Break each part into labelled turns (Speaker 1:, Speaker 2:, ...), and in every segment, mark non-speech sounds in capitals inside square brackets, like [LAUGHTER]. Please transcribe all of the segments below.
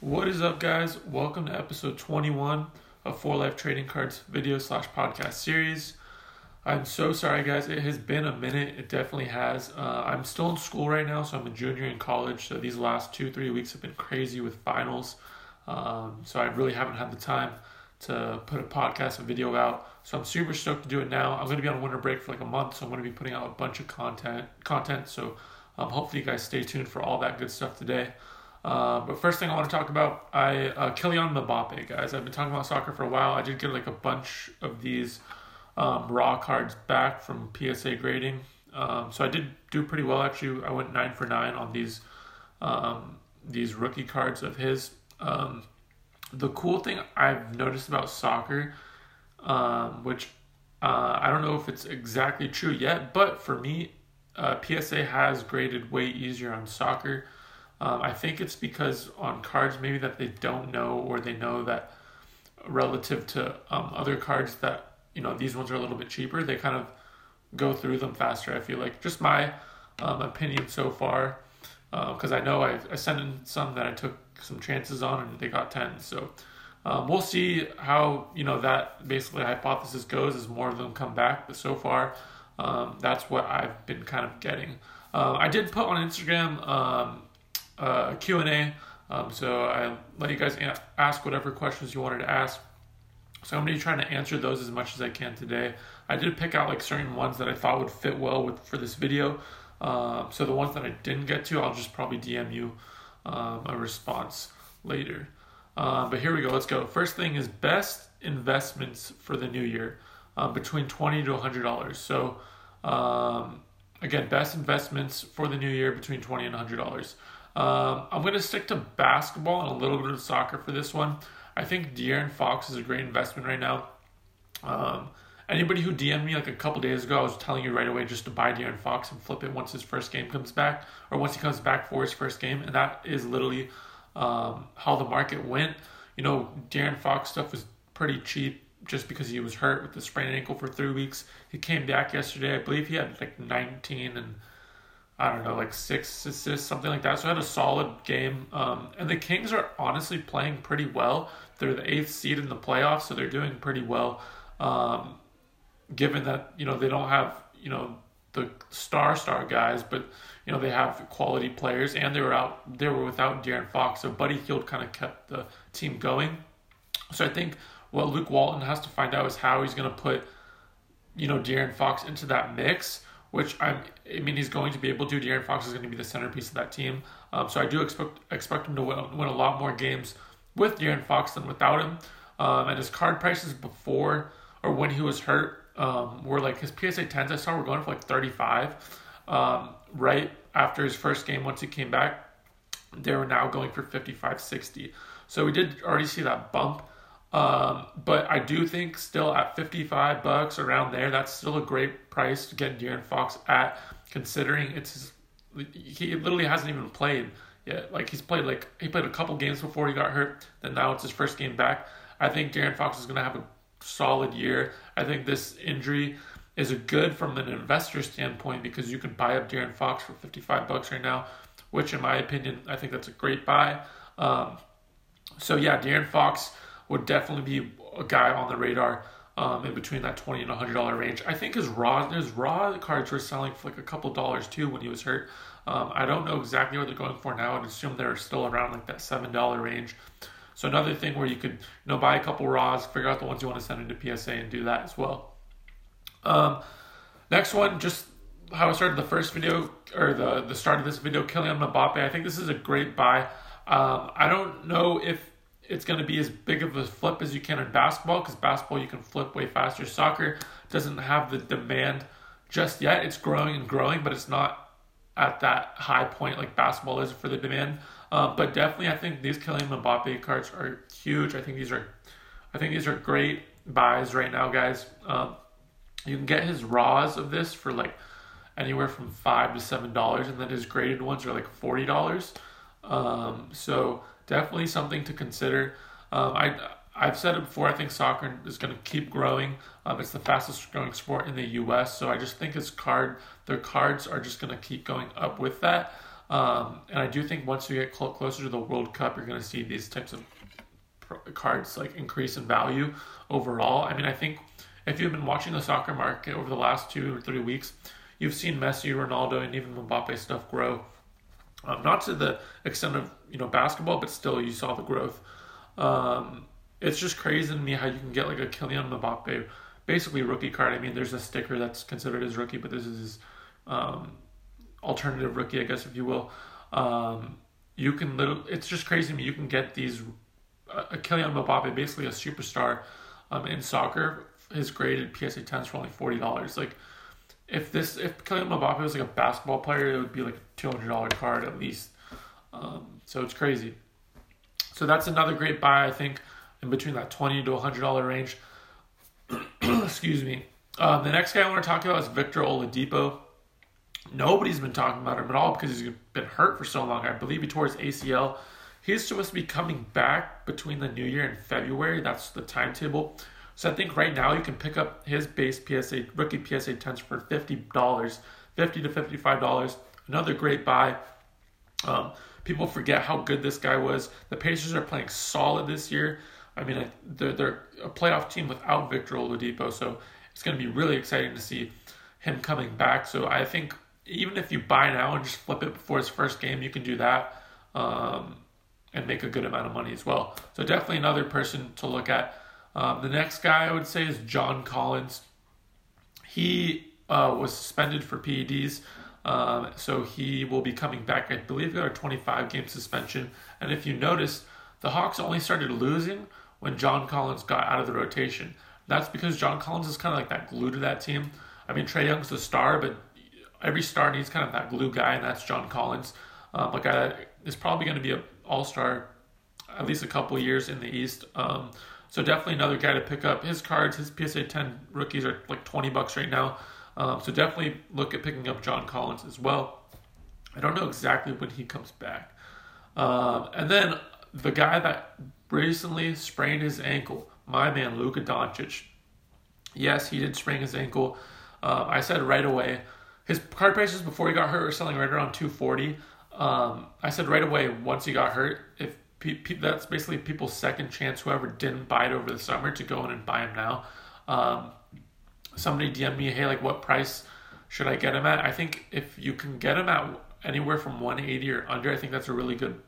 Speaker 1: What is up, guys? Welcome to episode 21 of For Life Trading Cards video slash podcast series. I'm so sorry, guys. It has been a minute. It definitely has. Uh, I'm still in school right now, so I'm a junior in college. So these last two, three weeks have been crazy with finals. Um, so I really haven't had the time to put a podcast and video out. So I'm super stoked to do it now. I'm going to be on winter break for like a month, so I'm going to be putting out a bunch of content. Content. So um, hopefully you guys stay tuned for all that good stuff today. Uh, but first thing I want to talk about, I uh, Kylian Mbappe, guys. I've been talking about soccer for a while. I did get like a bunch of these um, raw cards back from PSA grading, um, so I did do pretty well actually. I went nine for nine on these um, these rookie cards of his. Um, the cool thing I've noticed about soccer, um, which uh, I don't know if it's exactly true yet, but for me, uh, PSA has graded way easier on soccer. Um, I think it's because on cards maybe that they don't know or they know that relative to um, other cards that you know these ones are a little bit cheaper, they kind of go through them faster. I feel like just my um, opinion so far, because uh, I know I, I sent in some that I took some chances on and they got ten. So um, we'll see how you know that basically hypothesis goes as more of them come back. But so far, um, that's what I've been kind of getting. Uh, I did put on Instagram um, uh, Q&A. Um, so I let you guys ask whatever questions you wanted to ask. So I'm going to be trying to answer those as much as I can today. I did pick out like certain ones that I thought would fit well with for this video. Um, so the ones that I didn't get to, I'll just probably DM you um, a response later. Uh, but here we go. Let's go. First thing is best investments for the new year um, between twenty to hundred dollars. So um, again, best investments for the new year between twenty and hundred dollars. Um, I'm going to stick to basketball and a little bit of soccer for this one. I think De'Aaron Fox is a great investment right now. Um, anybody who DM'd me like a couple days ago, I was telling you right away just to buy De'Aaron Fox and flip it once his first game comes back, or once he comes back for his first game, and that is literally um, how the market went. You know, De'Aaron Fox stuff was pretty cheap just because he was hurt with the sprained ankle for three weeks. He came back yesterday. I believe he had like 19 and I don't know, like six assists, something like that. So had a solid game. Um, and the Kings are honestly playing pretty well. They're the eighth seed in the playoffs, so they're doing pretty well. Um, given that you know they don't have you know the star star guys, but you know they have quality players, and they were out they were without De'Aaron Fox, so Buddy Hield kind of kept the team going. So I think what Luke Walton has to find out is how he's going to put you know De'Aaron Fox into that mix which I'm, I mean, he's going to be able to. De'Aaron Fox is going to be the centerpiece of that team. Um, so I do expect expect him to win, win a lot more games with De'Aaron Fox than without him. Um, and his card prices before or when he was hurt um, were like his PSA 10s I saw were going for like 35. Um, right after his first game, once he came back, they were now going for 55, 60. So we did already see that bump. Um, but I do think still at 55 bucks around there, that's still a great price to get De'Aaron Fox at, considering it's he literally hasn't even played yet. Like he's played like he played a couple games before he got hurt, then now it's his first game back. I think De'Aaron Fox is to have a solid year. I think this injury is a good from an investor standpoint because you can buy up De'Aaron Fox for 55 bucks right now, which in my opinion, I think that's a great buy. Um, so yeah, De'Aaron Fox would definitely be a guy on the radar um, in between that twenty and hundred dollar range. I think his raw his raw cards were selling for like a couple dollars too when he was hurt. Um, I don't know exactly what they're going for now. I'd assume they're still around like that seven dollar range. So another thing where you could you know buy a couple raws, figure out the ones you want to send into PSA, and do that as well. Um, next one, just how I started the first video or the the start of this video, Kylian Mbappe. I think this is a great buy. Um, I don't know if it's going to be as big of a flip as you can in basketball because basketball you can flip way faster. Soccer doesn't have the demand just yet. It's growing and growing, but it's not at that high point like basketball is for the demand. Uh, but definitely, I think these Kylian Mbappe cards are huge. I think these are, I think these are great buys right now, guys. Um, you can get his raws of this for like anywhere from five to seven dollars, and then his graded ones are like forty dollars. Um, so definitely something to consider. Um, I I've said it before. I think soccer is going to keep growing. Um, it's the fastest growing sport in the U.S. So I just think his card, their cards are just going to keep going up with that. Um, and I do think once we get cl- closer to the World Cup, you're going to see these types of cards like increase in value overall. I mean, I think if you've been watching the soccer market over the last two or three weeks, you've seen Messi, Ronaldo, and even Mbappe stuff grow. Um, not to the extent of you know basketball, but still you saw the growth. Um, it's just crazy to me how you can get like a Kylian Mbappe, basically rookie card. I mean, there's a sticker that's considered as rookie, but this is his um, alternative rookie, I guess, if you will. Um, you can little. It's just crazy to me. You can get these a Kylian Mbappe, basically a superstar um, in soccer, his graded PSA 10s for only forty dollars. Like, if this if Kylian Mbappe was like a basketball player, it would be like a two hundred dollar card at least. Um, so it's crazy. So that's another great buy, I think, in between that twenty to hundred dollar range. [CLEARS THROAT] Excuse me. Um, the next guy I want to talk about is Victor Oladipo. Nobody's been talking about him at all because he's been hurt for so long. I believe he tore his ACL He's supposed to be coming back between the new year and February. That's the timetable. So I think right now you can pick up his base PSA rookie PSA 10s for fifty dollars, fifty to fifty five dollars. Another great buy. Um, people forget how good this guy was. The Pacers are playing solid this year. I mean, they're, they're a playoff team without Victor Oladipo, so it's going to be really exciting to see him coming back. So I think even if you buy now and just flip it before his first game, you can do that. Um, and make a good amount of money as well. So definitely another person to look at. Um, the next guy I would say is John Collins. He uh, was suspended for PEDs, um, so he will be coming back. I believe got a 25 game suspension. And if you notice, the Hawks only started losing when John Collins got out of the rotation. That's because John Collins is kind of like that glue to that team. I mean, Trae Young's the star, but every star needs kind of that glue guy, and that's John Collins. Um, a guy that is probably going to be a all Star at least a couple years in the East. Um, so definitely another guy to pick up. His cards, his PSA 10 rookies are like 20 bucks right now. Um, so definitely look at picking up John Collins as well. I don't know exactly when he comes back. Um, and then the guy that recently sprained his ankle, my man Luka Doncic. Yes, he did sprain his ankle. Um, I said right away. His card prices before he got hurt were selling right around 240. Um, I said right away once he got hurt, if pe- pe- that's basically people's second chance, whoever didn't buy it over the summer, to go in and buy them now. Um, somebody DM me, hey, like what price should I get them at? I think if you can get them at anywhere from 180 or under, I think that's a really good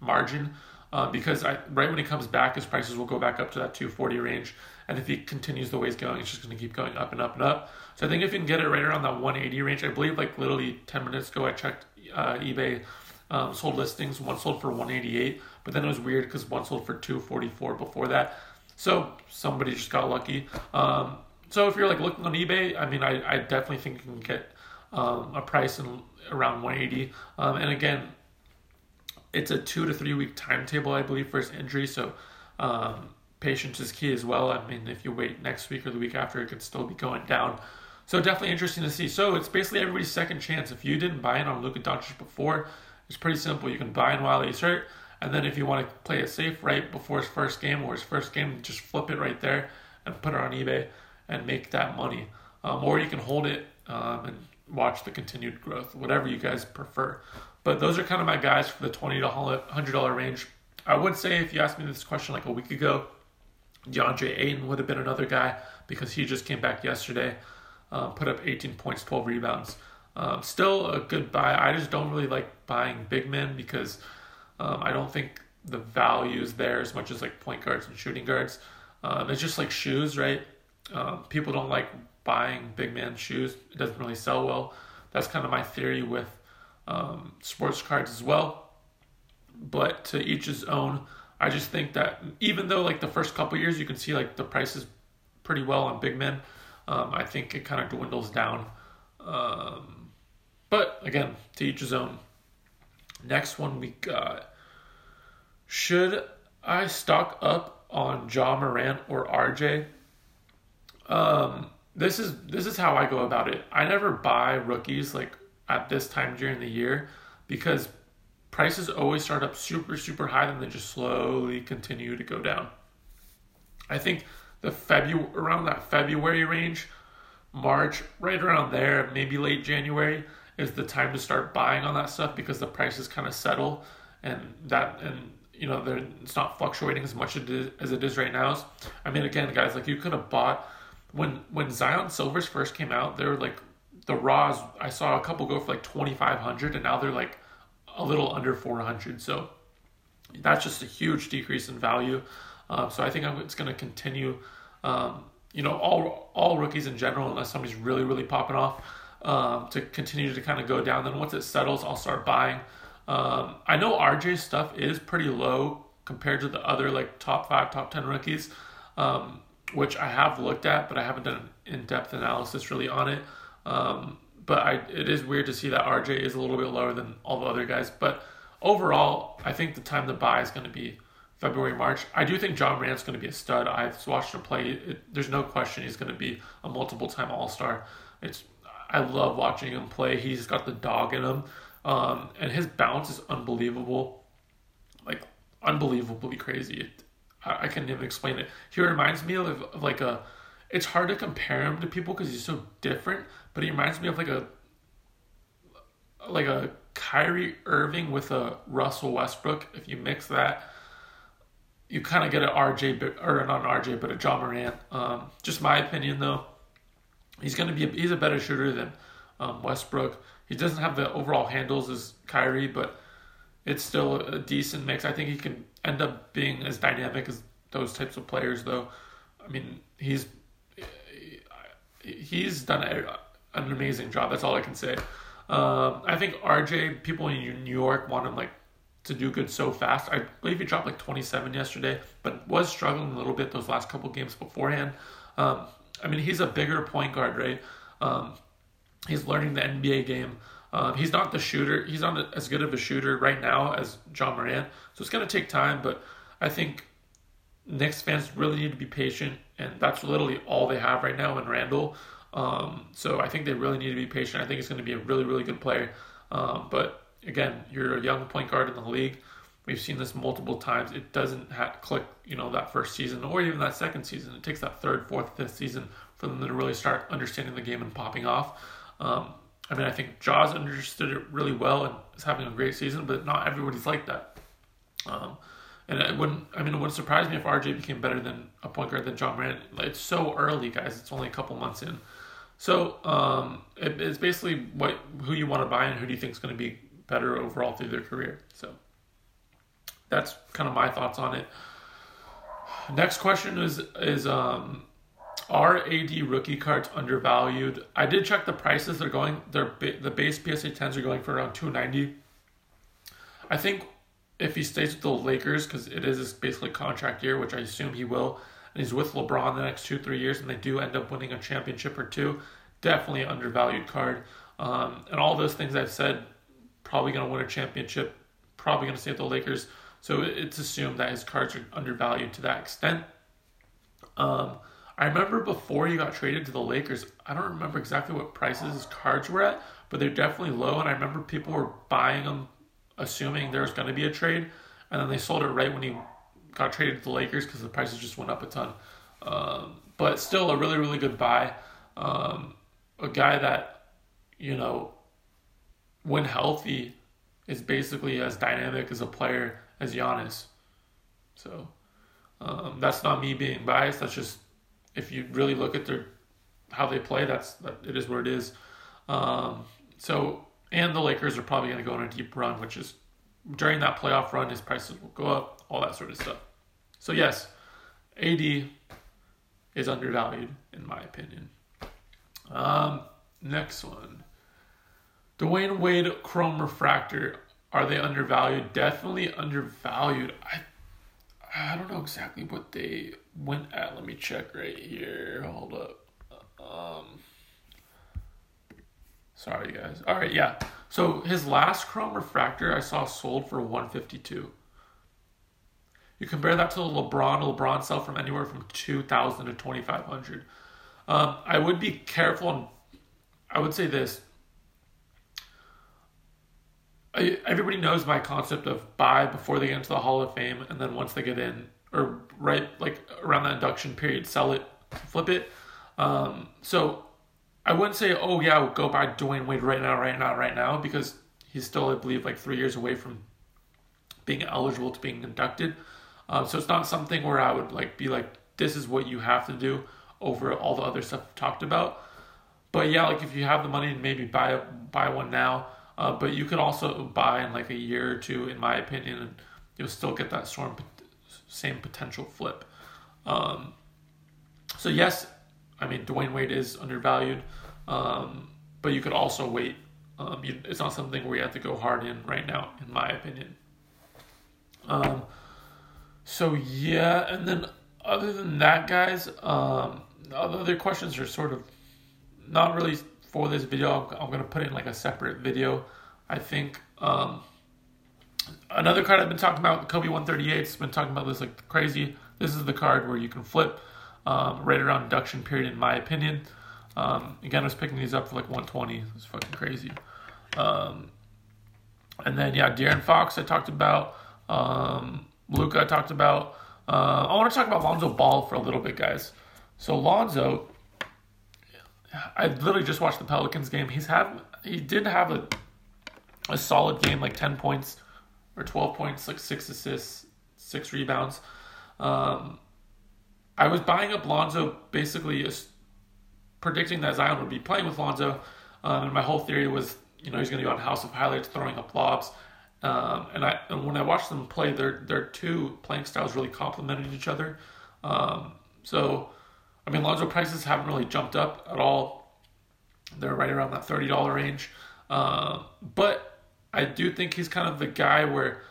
Speaker 1: margin. Uh, because I, right when he comes back, his prices will go back up to that 240 range. And if he continues the way he's going, it's just going to keep going up and up and up. So I think if you can get it right around that 180 range, I believe like literally 10 minutes ago, I checked uh, eBay um, sold listings. One sold for 188, but then it was weird because one sold for 244 before that. So somebody just got lucky. Um, so if you're like looking on eBay, I mean, I, I definitely think you can get um, a price in around 180. Um, and again, it's a two to three week timetable, I believe, for his injury. So um, patience is key as well. I mean, if you wait next week or the week after, it could still be going down. So definitely interesting to see. So it's basically everybody's second chance. If you didn't buy in on Luka Doncic before, it's pretty simple. You can buy in while he's hurt, and then if you want to play it safe right before his first game or his first game, just flip it right there and put it on eBay and make that money. Um, or you can hold it um, and watch the continued growth, whatever you guys prefer. But those are kind of my guys for the twenty to hundred dollar range. I would say if you asked me this question like a week ago, DeAndre Ayton would have been another guy because he just came back yesterday uh, put up 18 points, 12 rebounds. Um, still a good buy. I just don't really like buying big men because um, I don't think the value is there as much as like point guards and shooting guards. Um, it's just like shoes, right? Um, people don't like buying big man shoes. It doesn't really sell well. That's kind of my theory with um, sports cards as well. But to each his own. I just think that even though like the first couple years you can see like the prices pretty well on big men, um, I think it kind of dwindles down. Um, but again, to each his own. Next one we got. Should I stock up on Ja Morant or RJ? Um, this is this is how I go about it. I never buy rookies like at this time during the year because prices always start up super super high and then just slowly continue to go down. I think the February around that February range, March, right around there, maybe late January, is the time to start buying on that stuff because the prices kind of settle and that and you know it's not fluctuating as much as it is right now. I mean, again, guys, like you could have bought when when Zion Silvers first came out, they were like the raws. I saw a couple go for like twenty five hundred, and now they're like a little under four hundred. So that's just a huge decrease in value. Uh, so I think it's going to continue. Um, you know, all all rookies in general, unless somebody's really really popping off, um, to continue to kind of go down. Then once it settles, I'll start buying. Um, I know RJ's stuff is pretty low compared to the other like top five, top ten rookies, um, which I have looked at, but I haven't done an in-depth analysis really on it. Um, but I, it is weird to see that RJ is a little bit lower than all the other guys. But overall, I think the time to buy is going to be February, March. I do think Ja Morant's going to be a stud. I've watched him play. It, there's no question he's going to be a multiple-time All-Star. It's I love watching him play. He's got the dog in him. Um, and his bounce is unbelievable, like unbelievably crazy. I, I, can't even explain it. He reminds me of, of like a. It's hard to compare him to people because he's so different, but he reminds me of like a like a Kyrie Irving with a Russell Westbrook. If you mix that, you kind of get an RJ, or not an RJ, but a Ja Morant. Um, just my opinion, though. He's gonna be a, he's a better shooter than um, Westbrook. He doesn't have the overall handles as Kyrie, but it's still a decent mix. I think he can end up being as dynamic as those types of players, though. I mean, he's he's done a, an amazing job. That's all I can say. Um, I think RJ, people in New York want him like to do good so fast. I believe he dropped like 27 yesterday, but was struggling a little bit those last couple games beforehand. Um, I mean, he's a bigger point guard, right? Um, He's learning the NBA game. Um, he's not the shooter. He's not as good of a shooter right now as Ja Morant. So it's going to take time, but I think Knicks fans really need to be patient, and that's literally all they have right now in Randle. Um, so I think they really need to be patient. I think he's going to be a really, really good player. Um, but again, you're a young point guard in the league. We've seen this multiple times. It doesn't have, click, you know, that first season or even that second season. It takes that third, fourth, fifth season for them to really start understanding the game and popping off. Um, I mean, I think Ja's understood it really well and is having a great season, but not everybody's like that. Um, and it wouldn't, I mean, it wouldn't surprise me if RJ became better than a point guard than Ja Morant. It's so early, guys. It's only a couple months in. So um, it, it's basically what who you want to buy and who do you think is going to be better overall through their career. So that's kind of my thoughts on it. Next question is is um, are AD rookie cards undervalued? I did check the prices. They're going. They're the base PSA 10s are going for around 290. I think if he stays with the Lakers, because it is his basically contract year, which I assume he will, and he's with LeBron the next two three years, and they do end up winning a championship or two, definitely undervalued card. Um, and all those things I've said, probably going to win a championship, probably going to stay with the Lakers. So it's assumed that his cards are undervalued to that extent. Um, I remember before he got traded to the Lakers, I don't remember exactly what prices his cards were at, but they're definitely low. And I remember people were buying them, assuming there was going to be a trade, and then they sold it right when he got traded to the Lakers because the prices just went up a ton. Um, but still, a really, really good buy. Um, a guy that, you know, when healthy, is basically as dynamic as a player as Giannis. So um, that's not me being biased. That's just if you really look at their how they play, that's that it is where it is. Um, so and the Lakers are probably going to go on a deep run, which is during that playoff run, his prices will go up, all that sort of stuff. So yes, AD is undervalued in my opinion. Um, next one, Dwyane Wade Chrome Refractor. Are they undervalued? Definitely undervalued. I I don't know exactly what they went at. Let me check right here. Hold up. Um, sorry, guys. All right, yeah. So his last Chrome Refractor I saw sold for 152. You compare that to the LeBron. LeBron sell from anywhere from 2,000 to 2,500. Um, I would be careful. And I would say this. Everybody knows my concept of buy before they get into the Hall of Fame, and then once they get in, or right like around the induction period, sell it, flip it. Um, so I wouldn't say, oh yeah, go buy Dwyane Wade right now, right now, right now, because he's still, I believe, like three years away from being eligible to being inducted. Um, so it's not something where I would like be like, this is what you have to do over all the other stuff I've talked about. But yeah, like if you have the money, maybe buy buy one now. Uh, but you could also buy in like a year or two, in my opinion, and you'll still get that storm same potential flip. Um, so yes, I mean Dwyane Wade is undervalued, um, but you could also wait. Um, you, it's not something where you have to go hard in right now, in my opinion. Um, so yeah, and then other than that, guys, um, other questions are sort of not really for this video. I'm, I'm gonna put in like a separate video. I think. Um, another card I've been talking about, Kobe 138's been talking about this like crazy. This is the card where you can flip um, right around induction period, in my opinion. Um, again, I was picking these up for like 120. It's fucking crazy. Um, and then yeah, De'Aaron Fox I talked about. Um, Luka I talked about. Uh, I want to talk about Lonzo Ball for a little bit, guys. So Lonzo, I literally just watched the Pelicans game. He's have he did have a a solid game, like ten points or twelve points, like six assists, six rebounds. Um, I was buying up Lonzo basically predicting that Zion would be playing with Lonzo, um, and my whole theory was, you know, he's going to go on House of Highlights throwing up lobs. Um, and I and when I watched them play, their their two playing styles really complemented each other. Um, so, I mean, Lonzo prices haven't really jumped up at all. They're right around that thirty dollar range. Uh, but I do think he's kind of the guy where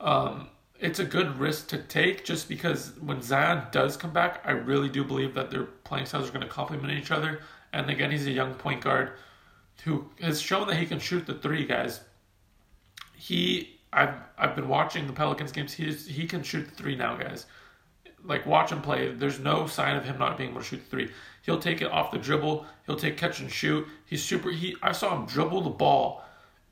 Speaker 1: um, it's a good risk to take just because when Zion does come back, I really do believe that their playing styles are going to complement each other. And again, he's a young point guard who has shown that he can shoot the three guys. He, I've I've been watching the Pelicans games. He he can shoot the three now, guys. Like watch him play. There's no sign of him not being able to shoot the three. He'll take it off the dribble. He'll take catch and shoot. He's super. He I saw him dribble the ball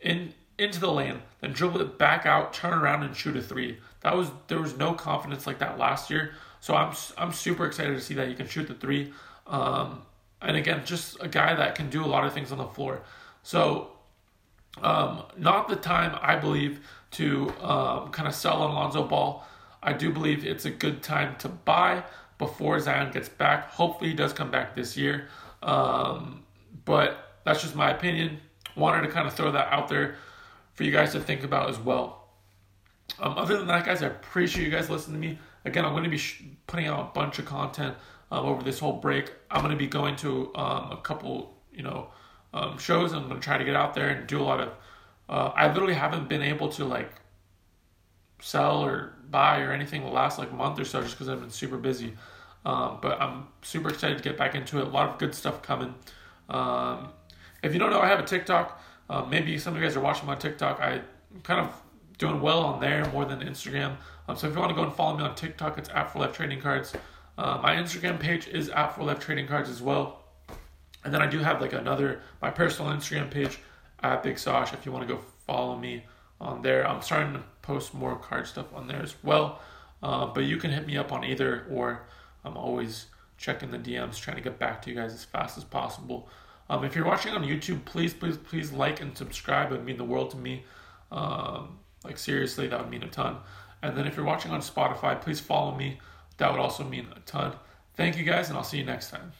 Speaker 1: in into the lane, then dribble it back out, turn around and shoot a three. That was there was no confidence like that last year. So I'm I'm super excited to see that he can shoot the three. Um, and again, just a guy that can do a lot of things on the floor. So um, not the time I believe to um, kind of sell on Lonzo Ball. I do believe it's a good time to buy before Zion gets back. Hopefully, he does come back this year. Um, but that's just my opinion. Wanted to kind of throw that out there for you guys to think about as well. Um, other than that, guys, I appreciate you guys listening to me. Again, I'm going to be sh- putting out a bunch of content um, over this whole break. I'm going to be going to um, a couple, you know, um, shows. I'm going to try to get out there and do a lot of. Uh, I literally haven't been able to like sell or buy or anything the last like a month or so just because I've been super busy. Um, but I'm super excited to get back into it. A lot of good stuff coming. Um, if you don't know, I have a TikTok. Uh, maybe some of you guys are watching my TikTok. I'm kind of doing well on there more than Instagram. Um, so if you want to go and follow me on TikTok, it's at for life trading cards. Uh, my Instagram page is at for life trading cards as well. And then I do have like another my personal Instagram page at Big Sosh. If you want to go follow me on there, I'm starting to post more card stuff on there as well. Uh, but you can hit me up on either, or I'm always checking the DMs, trying to get back to you guys as fast as possible. Um, if you're watching on YouTube, please, please, please like and subscribe. It would mean the world to me. Um, like, seriously, that would mean a ton. And then if you're watching on Spotify, please follow me. That would also mean a ton. Thank you guys, and I'll see you next time.